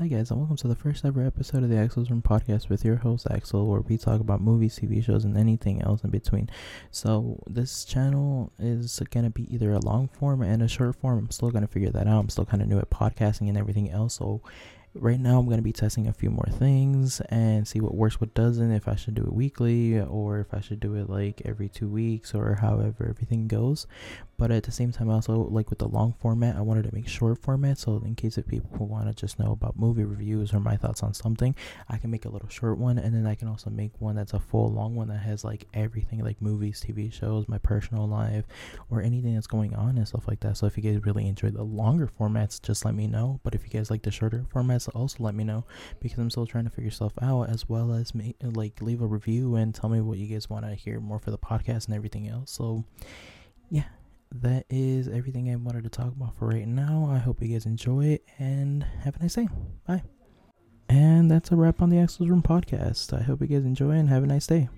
Hi guys, and welcome to the first ever episode of the Axel's Room podcast with your host Axel, where we talk about movies, TV shows, and anything else in between. So this channel is gonna be either a long form and a short form. I'm still gonna figure that out. I'm still kind of new at podcasting and everything else, so right now I'm to be testing a few more things and see what works, what doesn't, if I should do it weekly or if I should do it like every two weeks or however everything goes. But at the same time, I also like with the long format, I wanted to make short format so in case of people who want to just know about movie reviews or my thoughts on something, I can make a little short one and then I can also make one that's a full long one that has like everything like movies, TV shows, my personal life, or anything that's going on and stuff like that. So if you guys really enjoy the longer formats, just let me know. But if you guys like the shorter formats, also let me know because I'm still trying to figure stuff out as well as make, like leave a review and tell me what you guys want to hear more for the podcast and everything else. So, yeah, that is everything I wanted to talk about for right now. I hope you guys enjoy it and have a nice day. Bye. And that's a wrap on the Axel's Room podcast. I hope you guys enjoy and have a nice day.